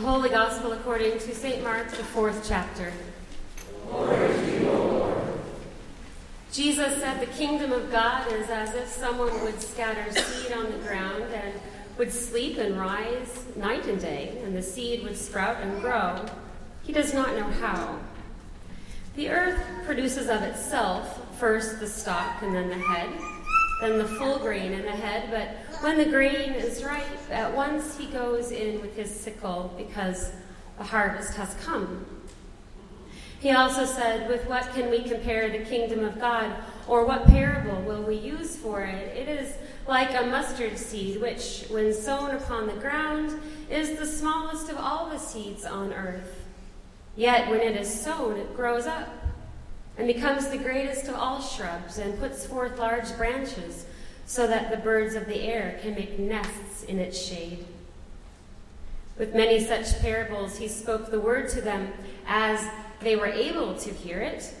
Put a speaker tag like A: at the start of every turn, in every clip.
A: The Holy Gospel according to St. Mark, the fourth chapter. Jesus said, The kingdom of God is as if someone would scatter seed on the ground and would sleep and rise night and day, and the seed would sprout and grow. He does not know how. The earth produces of itself first the stalk and then the head, then the full grain in the head, but when the grain is ripe, at once he goes in with his sickle because the harvest has come. He also said, With what can we compare the kingdom of God, or what parable will we use for it? It is like a mustard seed, which, when sown upon the ground, is the smallest of all the seeds on earth. Yet when it is sown, it grows up and becomes the greatest of all shrubs and puts forth large branches so that the birds of the air can make nests in its shade. With many such parables, he spoke the word to them as they were able to hear it.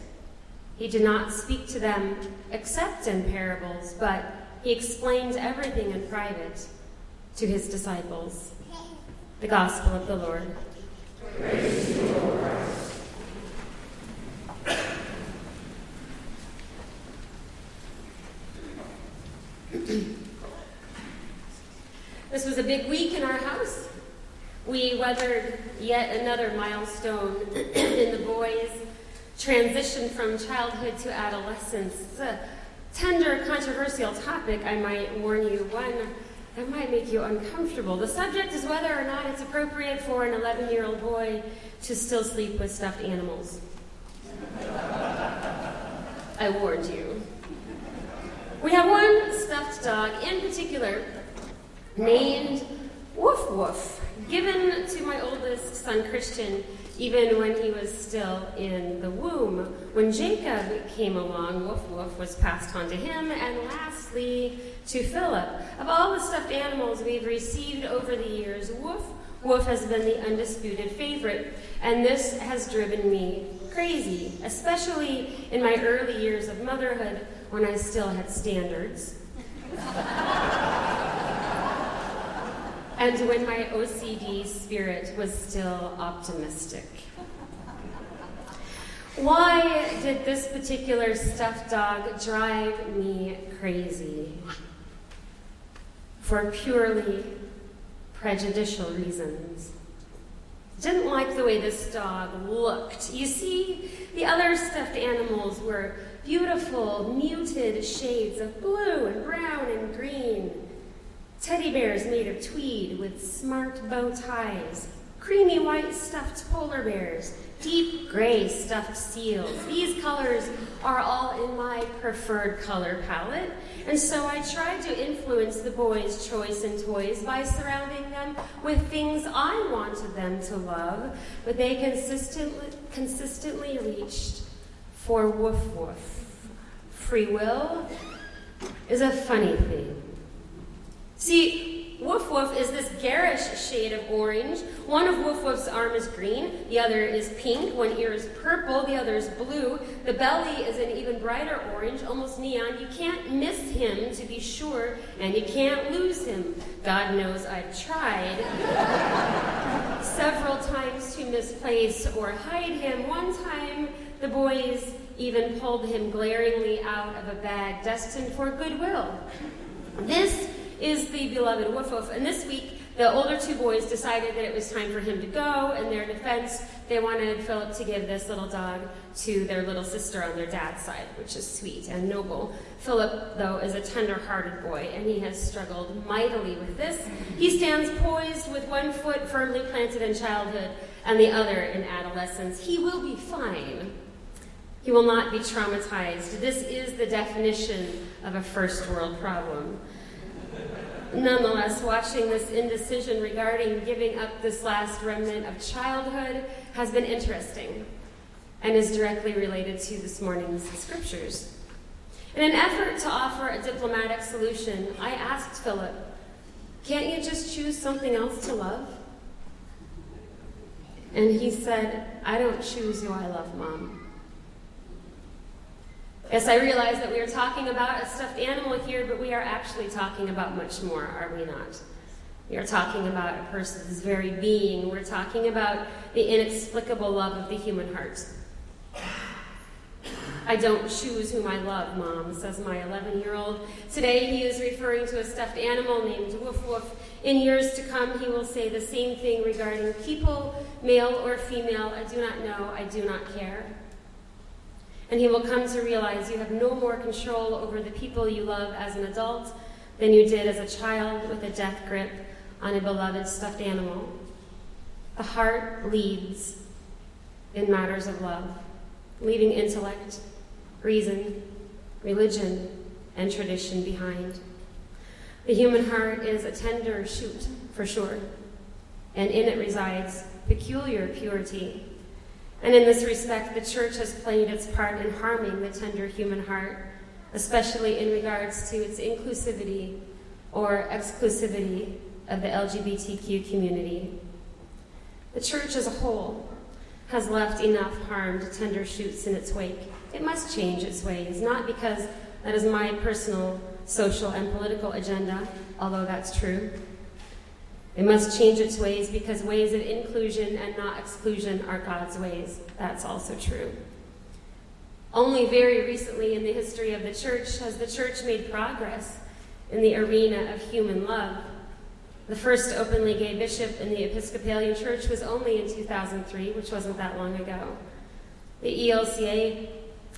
A: He did not speak to them except in parables, but he explained everything in private to his disciples. The Gospel of the Lord.
B: Praise you, Lord.
A: this was a big week in our house. We weathered yet another milestone in the boys' transition from childhood to adolescence. It's a tender, controversial topic, I might warn you, one that might make you uncomfortable. The subject is whether or not it's appropriate for an 11 year old boy to still sleep with stuffed animals. I warned you. We have one stuffed dog in particular named Woof Woof, given to my oldest son Christian even when he was still in the womb. When Jacob came along, Woof Woof was passed on to him, and lastly to Philip. Of all the stuffed animals we've received over the years, Woof Woof has been the undisputed favorite, and this has driven me crazy, especially in my early years of motherhood when I still had standards. and when my OCD spirit was still optimistic. Why did this particular stuffed dog drive me crazy? For purely prejudicial reasons. Didn't like the way this dog looked. You see, the other stuffed animals were beautiful, muted shades of blue and brown and green. Teddy bears made of tweed with smart bow ties, creamy white stuffed polar bears, deep gray stuffed seals. These colors are all in my preferred color palette, and so I tried to influence the boys' choice in toys by surrounding them with things I wanted them to love, but they consistently, consistently reached for woof woof. Free will is a funny thing. See, Woof Woof is this garish shade of orange. One of Woof Woof's arm is green, the other is pink, one ear is purple, the other is blue. The belly is an even brighter orange, almost neon. You can't miss him, to be sure, and you can't lose him. God knows I've tried several times to misplace or hide him. One time, the boys even pulled him glaringly out of a bag destined for goodwill. This is the beloved Woof Woof. And this week, the older two boys decided that it was time for him to go. In their defense, they wanted Philip to give this little dog to their little sister on their dad's side, which is sweet and noble. Philip, though, is a tender hearted boy, and he has struggled mightily with this. He stands poised with one foot firmly planted in childhood and the other in adolescence. He will be fine. He will not be traumatized. This is the definition of a first world problem. Nonetheless, watching this indecision regarding giving up this last remnant of childhood has been interesting and is directly related to this morning's scriptures. In an effort to offer a diplomatic solution, I asked Philip, Can't you just choose something else to love? And he said, I don't choose who I love, Mom. Yes, I realize that we are talking about a stuffed animal here, but we are actually talking about much more, are we not? We are talking about a person's very being. We're talking about the inexplicable love of the human heart. I don't choose whom I love, Mom, says my 11 year old. Today he is referring to a stuffed animal named Woof Woof. In years to come, he will say the same thing regarding people, male or female. I do not know, I do not care. And he will come to realize you have no more control over the people you love as an adult than you did as a child with a death grip on a beloved stuffed animal. The heart leads in matters of love, leaving intellect reason, religion, and tradition behind. The human heart is a tender shoot, for sure, and in it resides peculiar purity. And in this respect, the church has played its part in harming the tender human heart, especially in regards to its inclusivity or exclusivity of the LGBTQ community. The church as a whole has left enough harmed tender shoots in its wake it must change its ways, not because that is my personal social and political agenda, although that's true. It must change its ways because ways of inclusion and not exclusion are God's ways. That's also true. Only very recently in the history of the church has the church made progress in the arena of human love. The first openly gay bishop in the Episcopalian Church was only in 2003, which wasn't that long ago. The ELCA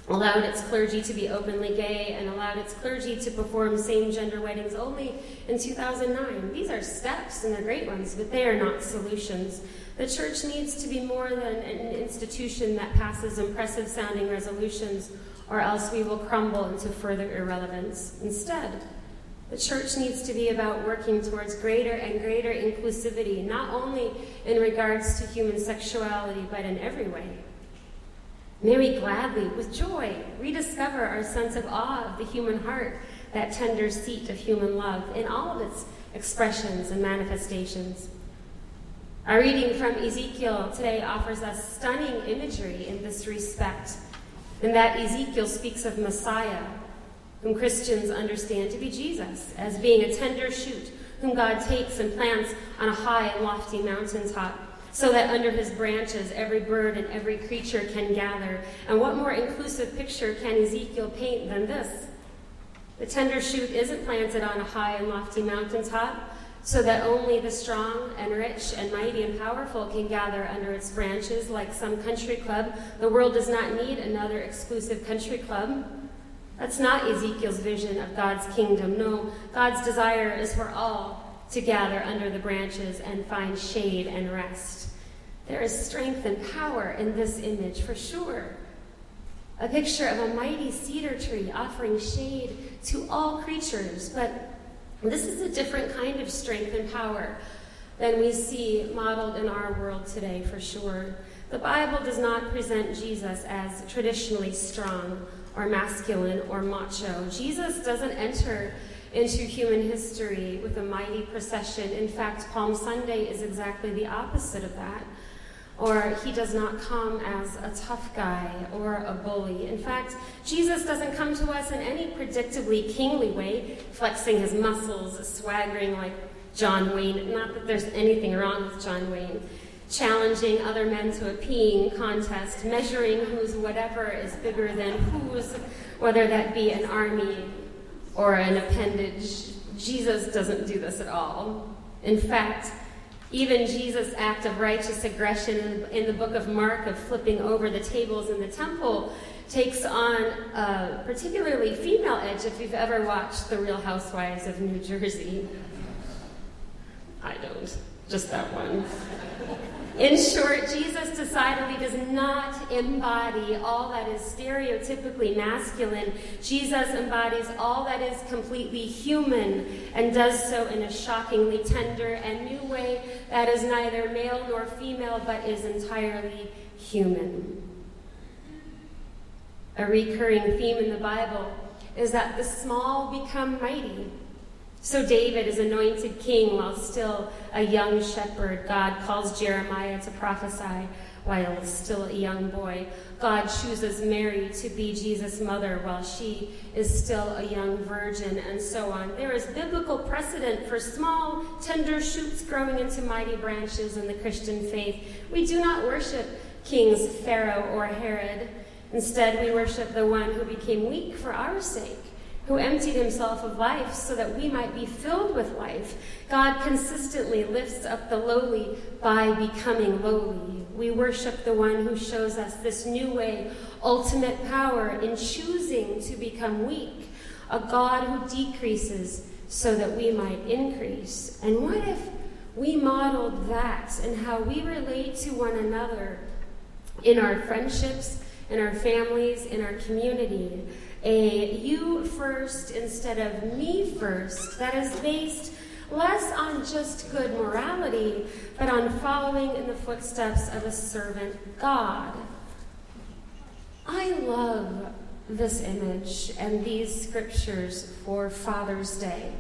A: allowed its clergy to be openly gay, and allowed its clergy to perform same gender weddings only in 2009. These are steps, and they're great ones, but they are not solutions. The church needs to be more than an institution that passes impressive sounding resolutions, or else we will crumble into further irrelevance. Instead, the church needs to be about working towards greater and greater inclusivity, not only in regards to human sexuality, but in every way. May we gladly, with joy, rediscover our sense of awe of the human heart, that tender seat of human love in all of its expressions and manifestations. Our reading from Ezekiel today offers us stunning imagery in this respect, in that Ezekiel speaks of Messiah, whom Christians understand to be Jesus, as being a tender shoot whom God takes and plants on a high and lofty mountaintop so that under his branches every bird and every creature can gather. And what more inclusive picture can Ezekiel paint than this? The tender shoot isn't planted on a high and lofty mountaintop, so that only the strong and rich and mighty and powerful can gather under its branches like some country club. The world does not need another exclusive country club. That's not Ezekiel's vision of God's kingdom. No, God's desire is for all to gather under the branches and find shade and rest. There is strength and power in this image for sure. A picture of a mighty cedar tree offering shade to all creatures, but this is a different kind of strength and power than we see modeled in our world today for sure. The Bible does not present Jesus as traditionally strong or masculine or macho. Jesus doesn't enter into human history with a mighty procession. In fact, Palm Sunday is exactly the opposite of that. Or he does not come as a tough guy or a bully. In fact, Jesus doesn't come to us in any predictably kingly way, flexing his muscles, swaggering like John Wayne. Not that there's anything wrong with John Wayne. Challenging other men to a peeing contest, measuring whose whatever is bigger than whose, whether that be an army or an appendage. Jesus doesn't do this at all. In fact, even Jesus' act of righteous aggression in the book of Mark of flipping over the tables in the temple takes on a particularly female edge if you've ever watched The Real Housewives of New Jersey. I don't, just that one. In short, Jesus decidedly does not embody all that is stereotypically masculine. Jesus embodies all that is completely human and does so in a shockingly tender and new way that is neither male nor female but is entirely human. A recurring theme in the Bible is that the small become mighty So David is anointed king while still a young shepherd. God calls Jeremiah to prophesy while still a young boy. God chooses Mary to be Jesus' mother while she is still a young virgin, and so on. There is biblical precedent for small, tender shoots growing into mighty branches in the Christian faith. We do not worship kings Pharaoh or Herod. Instead, we worship the one who became weak for our sake who emptied himself of life so that we might be filled with life. God consistently lifts up the lowly by becoming lowly. We worship the one who shows us this new way, ultimate power in choosing to become weak, a God who decreases so that we might increase. And what if we modeled that and how we relate to one another in our friendships, in our families, in our community? A you first instead of me first that is based less on just good morality, but on following in the footsteps of a servant God. I love this image and these scriptures for Father's Day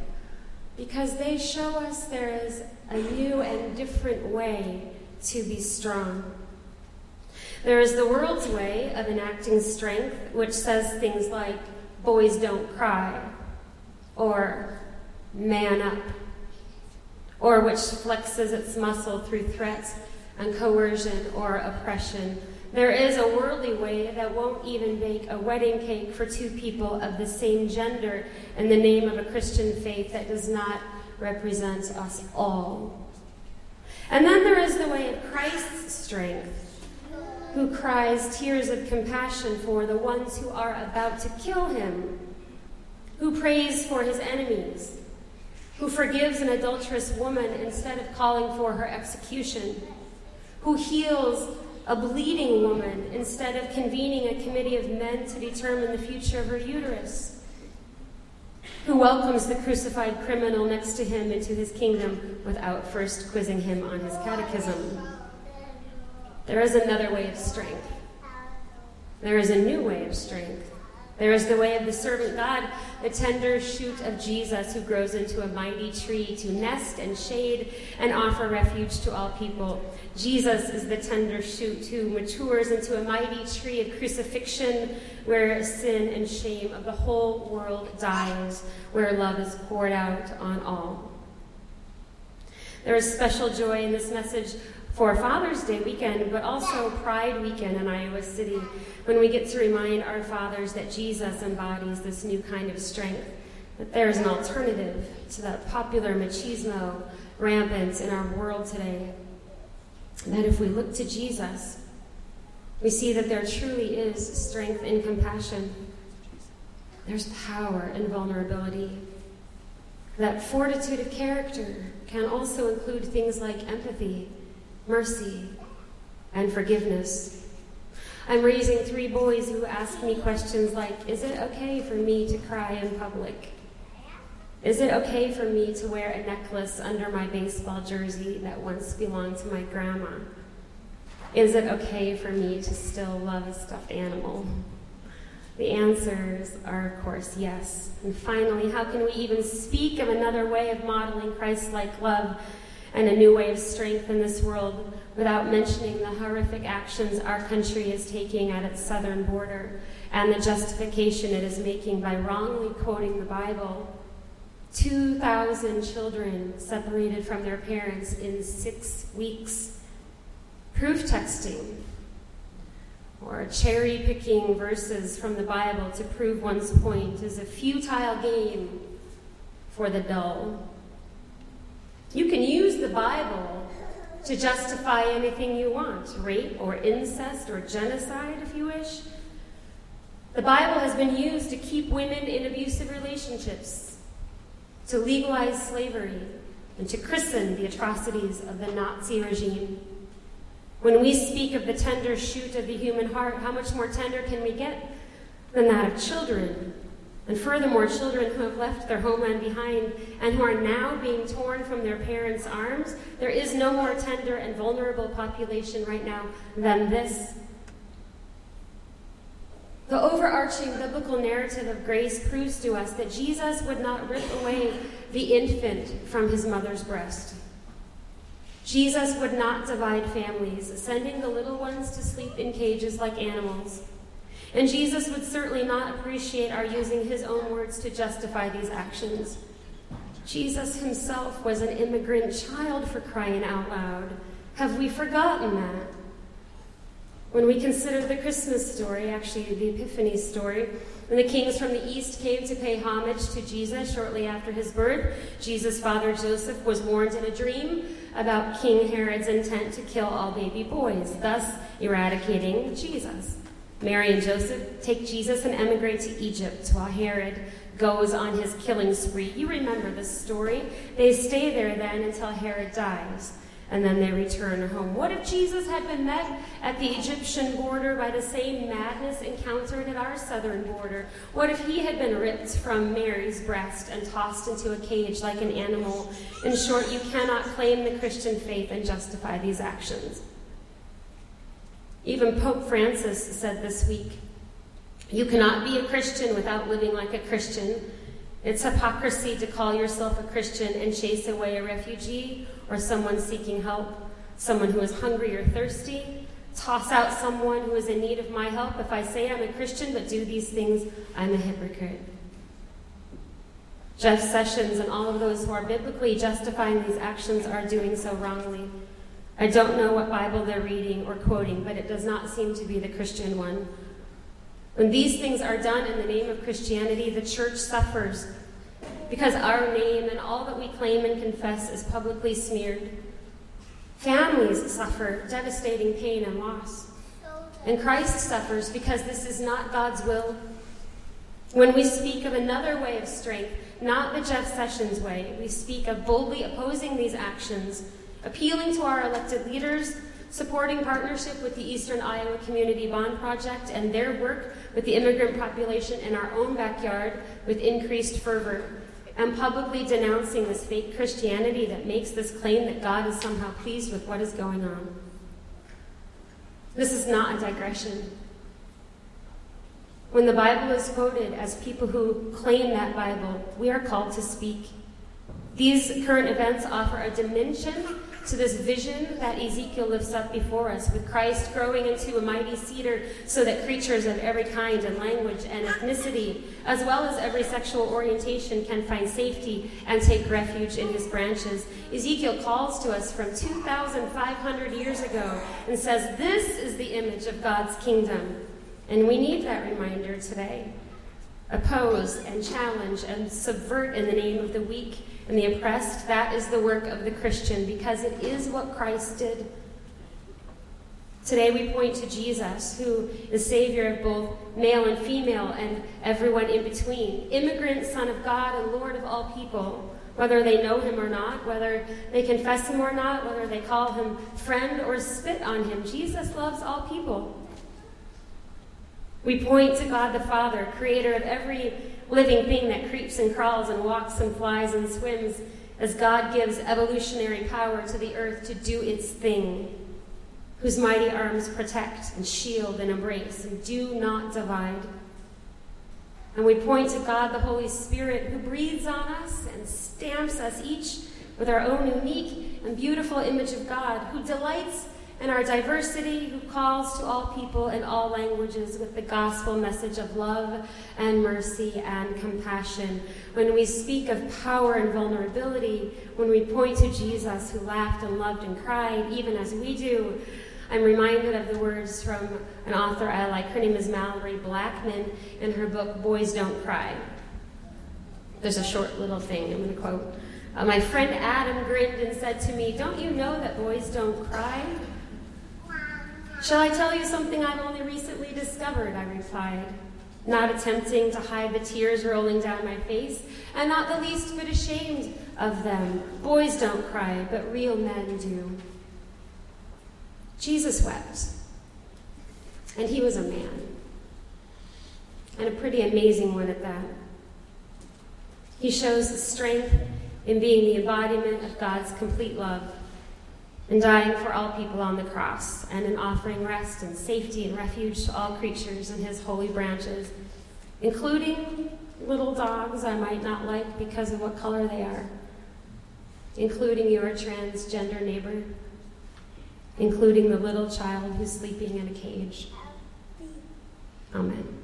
A: because they show us there is a new and different way to be strong. There is the world's way of enacting strength, which says things like, boys don't cry, or man up, or which flexes its muscle through threats and coercion or oppression. There is a worldly way that won't even bake a wedding cake for two people of the same gender in the name of a Christian faith that does not represent us all. And then there is the way of Christ's strength who cries tears of compassion for the ones who are about to kill him, who prays for his enemies, who forgives an adulterous woman instead of calling for her execution, who heals a bleeding woman instead of convening a committee of men to determine the future of her uterus, who welcomes the crucified criminal next to him into his kingdom without first quizzing him on his catechism. There is another way of strength. There is a new way of strength. There is the way of the servant God, the tender shoot of Jesus who grows into a mighty tree to nest and shade and offer refuge to all people. Jesus is the tender shoot who matures into a mighty tree of crucifixion where sin and shame of the whole world dies, where love is poured out on all. There is special joy in this message for Father's Day weekend, but also Pride weekend in Iowa City, when we get to remind our fathers that Jesus embodies this new kind of strength, that there is an alternative to that popular machismo rampant in our world today. That if we look to Jesus, we see that there truly is strength in compassion. There's power in vulnerability. That fortitude of character can also include things like empathy mercy, and forgiveness. I'm raising three boys who ask me questions like Is it okay for me to cry in public? Is it okay for me to wear a necklace under my baseball jersey that once belonged to my grandma? Is it okay for me to still love a stuffed animal? The answers are, of course, yes. And finally, how can we even speak of another way of modeling Christ like love and a new way of strength in this world without mentioning the horrific actions our country is taking at its southern border and the justification it is making by wrongly quoting the Bible. 2,000 children separated from their parents in six weeks. Proof texting, or cherry picking verses from the Bible to prove one's point, is a futile game for the dull. You can use the Bible to justify anything you want rape or incest or genocide, if you wish. The Bible has been used to keep women in abusive relationships, to legalize slavery, and to christen the atrocities of the Nazi regime. When we speak of the tender shoot of the human heart, how much more tender can we get than that of children and furthermore, children who have left their homeland behind and who are now being torn from their parents' arms, there is no more tender and vulnerable population right now than this. The overarching biblical narrative of grace proves to us that Jesus would not rip away the infant from his mother's breast. Jesus would not divide families, sending the little ones to sleep in cages like animals. And Jesus would certainly not appreciate our using his own words to justify these actions. Jesus himself was an immigrant child for crying out loud. Have we forgotten that? When we consider the Christmas story, actually the Epiphany story, when the kings from the east came to pay homage to Jesus shortly after his birth, Jesus' father Joseph was warned in a dream about King Herod's intent to kill all baby boys, thus eradicating Jesus. Mary and Joseph take Jesus and emigrate to Egypt while Herod goes on his killing spree. You remember this story. They stay there then until Herod dies, and then they return home. What if Jesus had been met at the Egyptian border by the same madness encountered at our southern border? What if he had been ripped from Mary's breast and tossed into a cage like an animal? In short, you cannot claim the Christian faith and justify these actions. Even Pope Francis said this week you cannot be a Christian without living like a Christian. It's hypocrisy to call yourself a Christian and chase away a refugee or someone seeking help, someone who is hungry or thirsty. Toss out someone who is in need of my help. If I say I'm a Christian but do these things, I'm a hypocrite. Jeff Sessions and all of those who are biblically justifying these actions are doing so wrongly. I don't know what Bible they're reading or quoting, but it does not seem to be the Christian one. When these things are done in the name of Christianity, the church suffers because our name and all that we claim and confess is publicly smeared. Families suffer devastating pain and loss. And Christ suffers because this is not God's will. When we speak of another way of strength, not the Jeff Sessions way, we speak of boldly opposing these actions appealing to our elected leaders, supporting partnership with the Eastern Iowa Community Bond Project and their work with the immigrant population in our own backyard with increased fervor, and publicly denouncing this fake Christianity that makes this claim that God is somehow pleased with what is going on. This is not a digression. When the Bible is quoted as people who claim that Bible, we are called to speak. These current events offer a dimension to this vision that Ezekiel lifts up before us, with Christ growing into a mighty cedar so that creatures of every kind and language and ethnicity, as well as every sexual orientation, can find safety and take refuge in his branches. Ezekiel calls to us from 2,500 years ago and says, This is the image of God's kingdom. And we need that reminder today. Oppose and challenge and subvert in the name of the weak and the oppressed, that is the work of the Christian because it is what Christ did. Today we point to Jesus, who is Savior of both male and female and everyone in between, immigrant Son of God and Lord of all people, whether they know him or not, whether they confess him or not, whether they call him friend or spit on him. Jesus loves all people. We point to God the Father, creator of every living thing that creeps and crawls and walks and flies and swims as God gives evolutionary power to the earth to do its thing, whose mighty arms protect and shield and embrace and do not divide. And we point to God the Holy Spirit who breathes on us and stamps us each with our own unique and beautiful image of God, who delights and our diversity, who calls to all people in all languages with the gospel message of love and mercy and compassion. When we speak of power and vulnerability, when we point to Jesus who laughed and loved and cried, even as we do, I'm reminded of the words from an author I like. Her name is Malorie Blackman in her book, Boys Don't Cry. There's a short little thing I'm going to quote. Uh, my friend Adam grinned and said to me, Don't you know that boys don't cry? Shall I tell you something I've only recently discovered? I replied, not attempting to hide the tears rolling down my face, and not the least bit ashamed of them. Boys don't cry, but real men do. Jesus wept, and he was a man, and a pretty amazing one at that. He shows the strength in being the embodiment of God's complete love in dying for all people on the cross, and in offering rest and safety and refuge to all creatures in his holy branches, including little dogs I might not like because of what color they are, including your transgender neighbor, including the little child who's sleeping in a cage. Amen.